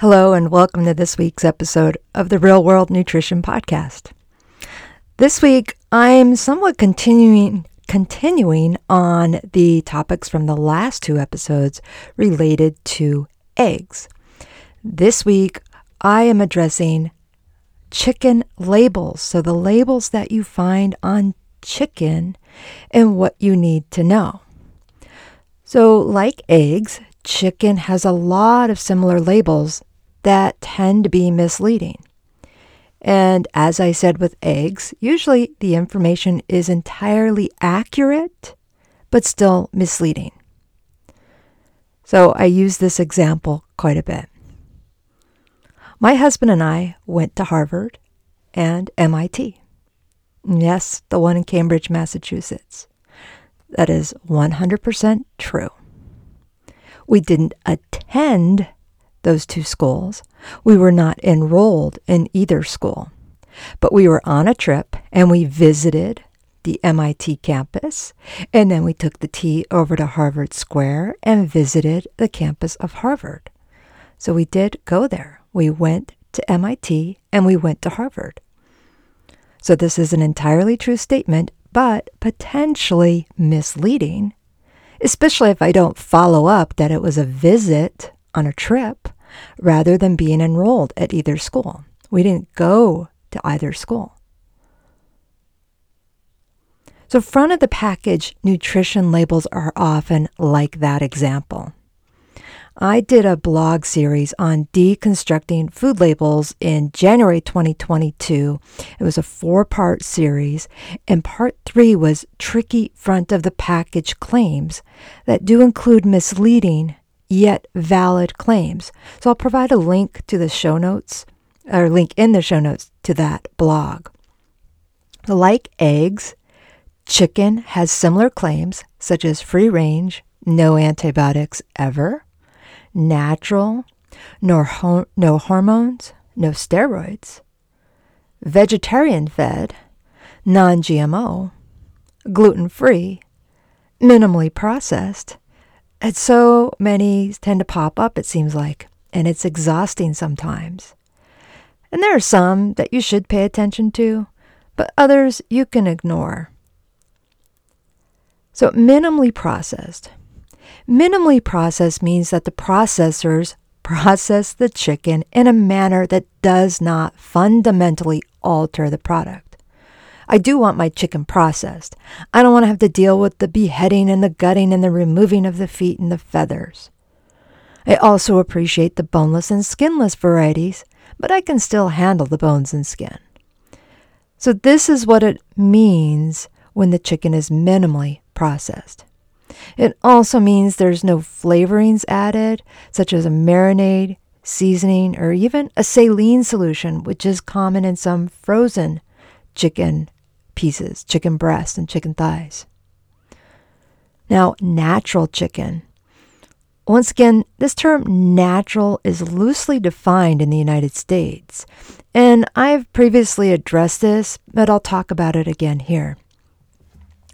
Hello, and welcome to this week's episode of the Real World Nutrition Podcast. This week, I'm somewhat continuing continuing on the topics from the last two episodes related to eggs. This week, I am addressing chicken labels, so the labels that you find on chicken and what you need to know. So, like eggs, chicken has a lot of similar labels that tend to be misleading. And as I said with eggs, usually the information is entirely accurate, but still misleading. So I use this example quite a bit. My husband and I went to Harvard and MIT. Yes, the one in Cambridge, Massachusetts. That is 100% true. We didn't attend those two schools. We were not enrolled in either school, but we were on a trip and we visited the MIT campus, and then we took the T over to Harvard Square and visited the campus of Harvard. So we did go there. We went to MIT and we went to Harvard. So this is an entirely true statement, but potentially misleading, especially if I don't follow up that it was a visit on a trip rather than being enrolled at either school. We didn't go to either school. So, front of the package nutrition labels are often like that example. I did a blog series on deconstructing food labels in January 2022. It was a four part series, and part three was tricky front of the package claims that do include misleading yet valid claims. So I'll provide a link to the show notes or link in the show notes to that blog. Like eggs, chicken has similar claims such as free range, no antibiotics ever, natural, nor ho- no hormones, no steroids, vegetarian fed, non GMO, gluten free, minimally processed, and so many tend to pop up, it seems like, and it's exhausting sometimes. And there are some that you should pay attention to, but others you can ignore. So, minimally processed. Minimally processed means that the processors process the chicken in a manner that does not fundamentally alter the product. I do want my chicken processed. I don't want to have to deal with the beheading and the gutting and the removing of the feet and the feathers. I also appreciate the boneless and skinless varieties, but I can still handle the bones and skin. So, this is what it means when the chicken is minimally processed. It also means there's no flavorings added, such as a marinade, seasoning, or even a saline solution, which is common in some frozen chicken pieces chicken breast and chicken thighs. Now, natural chicken. Once again, this term natural is loosely defined in the United States, and I've previously addressed this, but I'll talk about it again here.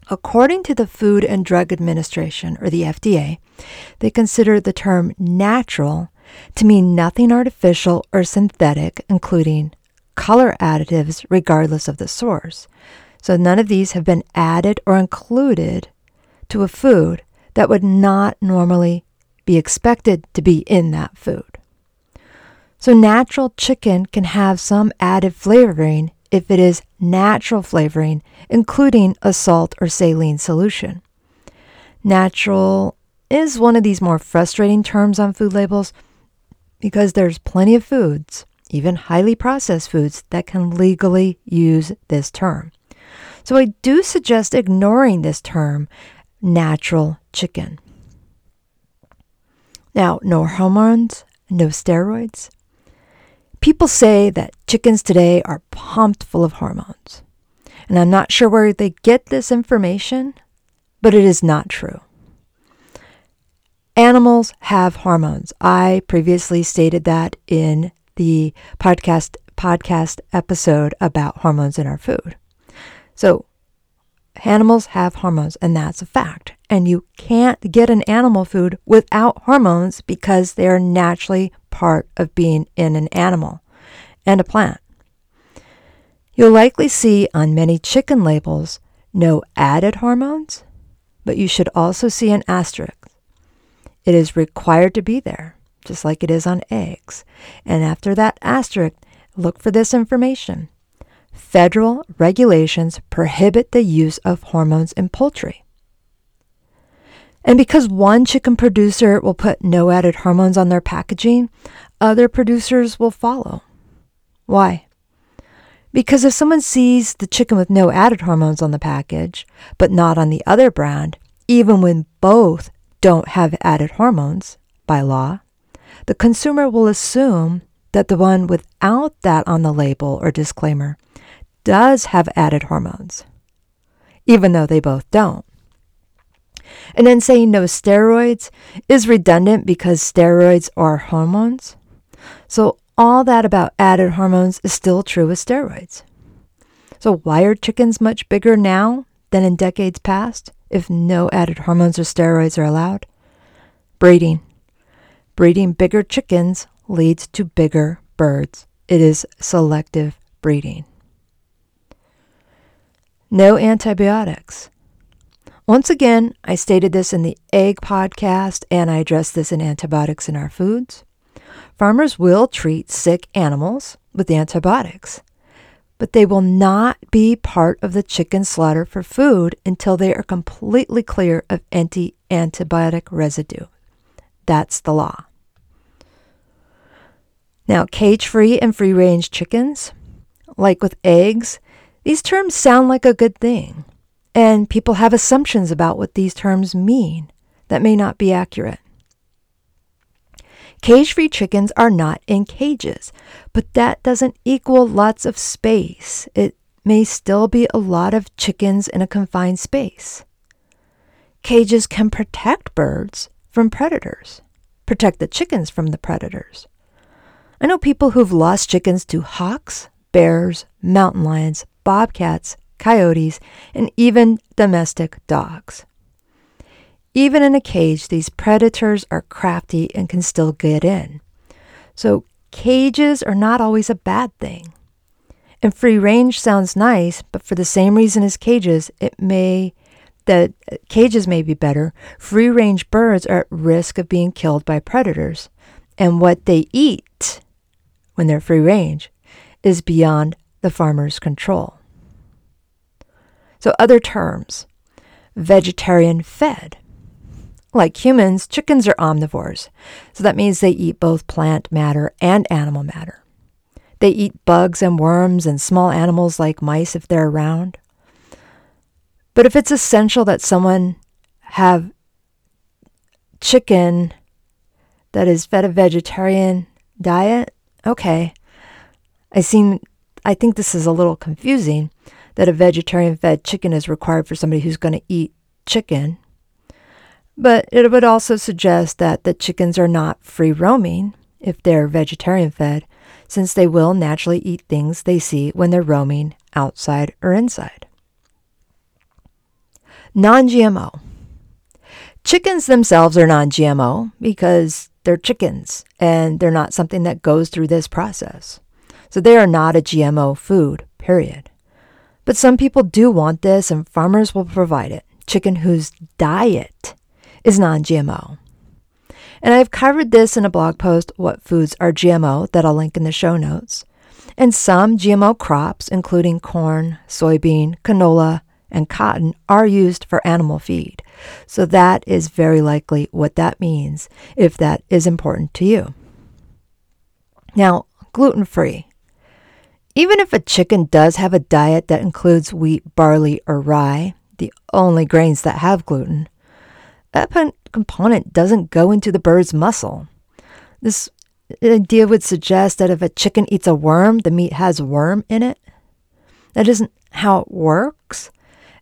According to the Food and Drug Administration, or the FDA, they consider the term natural to mean nothing artificial or synthetic, including color additives, regardless of the source. So none of these have been added or included to a food that would not normally be expected to be in that food. So natural chicken can have some added flavoring if it is natural flavoring, including a salt or saline solution. Natural is one of these more frustrating terms on food labels because there's plenty of foods, even highly processed foods, that can legally use this term. So I do suggest ignoring this term, natural chicken. Now, no hormones, no steroids. People say that chickens today are pumped full of hormones. And I'm not sure where they get this information, but it is not true. Animals have hormones. I previously stated that in the podcast podcast episode about hormones in our food. So, animals have hormones, and that's a fact. And you can't get an animal food without hormones because they're naturally part of being in an animal and a plant. You'll likely see on many chicken labels no added hormones, but you should also see an asterisk. It is required to be there, just like it is on eggs. And after that asterisk, look for this information. Federal regulations prohibit the use of hormones in poultry. And because one chicken producer will put no added hormones on their packaging, other producers will follow. Why? Because if someone sees the chicken with no added hormones on the package, but not on the other brand, even when both don't have added hormones by law, the consumer will assume that the one without that on the label or disclaimer does have added hormones, even though they both don't. And then saying no steroids is redundant because steroids are hormones. So all that about added hormones is still true with steroids. So why are chickens much bigger now than in decades past if no added hormones or steroids are allowed? Breeding. Breeding bigger chickens leads to bigger birds. It is selective breeding. No antibiotics. Once again, I stated this in the egg podcast and I addressed this in antibiotics in our foods. Farmers will treat sick animals with antibiotics, but they will not be part of the chicken slaughter for food until they are completely clear of anti antibiotic residue. That's the law. Now, cage free and free range chickens, like with eggs, these terms sound like a good thing. And people have assumptions about what these terms mean that may not be accurate. Cage free chickens are not in cages, but that doesn't equal lots of space. It may still be a lot of chickens in a confined space. Cages can protect birds from predators, protect the chickens from the predators. I know people who've lost chickens to hawks, bears, mountain lions, bobcats, coyotes, and even domestic dogs. Even in a cage, these predators are crafty and can still get in. So, cages are not always a bad thing. And free range sounds nice, but for the same reason as cages, it may that cages may be better. Free range birds are at risk of being killed by predators, and what they eat when they're free range is beyond the farmer's control. So, other terms vegetarian fed. Like humans, chickens are omnivores. So that means they eat both plant matter and animal matter. They eat bugs and worms and small animals like mice if they're around. But if it's essential that someone have chicken that is fed a vegetarian diet, okay. I seen I think this is a little confusing that a vegetarian fed chicken is required for somebody who's going to eat chicken. But it would also suggest that the chickens are not free roaming if they're vegetarian fed, since they will naturally eat things they see when they're roaming outside or inside. Non GMO. Chickens themselves are non GMO because they're chickens and they're not something that goes through this process. So they are not a GMO food, period. But some people do want this, and farmers will provide it. Chicken whose diet is non GMO. And I've covered this in a blog post, What Foods Are GMO, that I'll link in the show notes. And some GMO crops, including corn, soybean, canola, and cotton, are used for animal feed. So that is very likely what that means if that is important to you. Now, gluten free. Even if a chicken does have a diet that includes wheat, barley, or rye, the only grains that have gluten, that component doesn't go into the bird's muscle. This idea would suggest that if a chicken eats a worm, the meat has worm in it. That isn't how it works.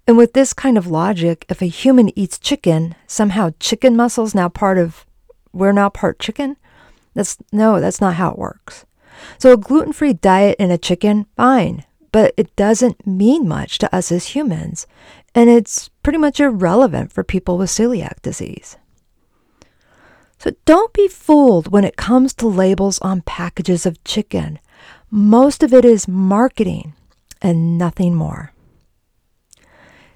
And with this kind of logic, if a human eats chicken, somehow chicken muscles now part of we're now part chicken. That's no, that's not how it works. So a gluten free diet in a chicken, fine, but it doesn't mean much to us as humans, and it's pretty much irrelevant for people with celiac disease. So don't be fooled when it comes to labels on packages of chicken. Most of it is marketing and nothing more.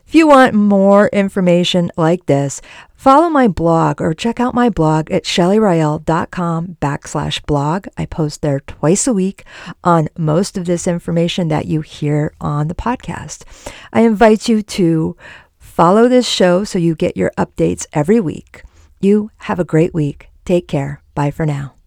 If you want more information like this, follow my blog or check out my blog at shellyrael.com backslash blog. I post there twice a week on most of this information that you hear on the podcast. I invite you to follow this show so you get your updates every week. You have a great week. Take care. Bye for now.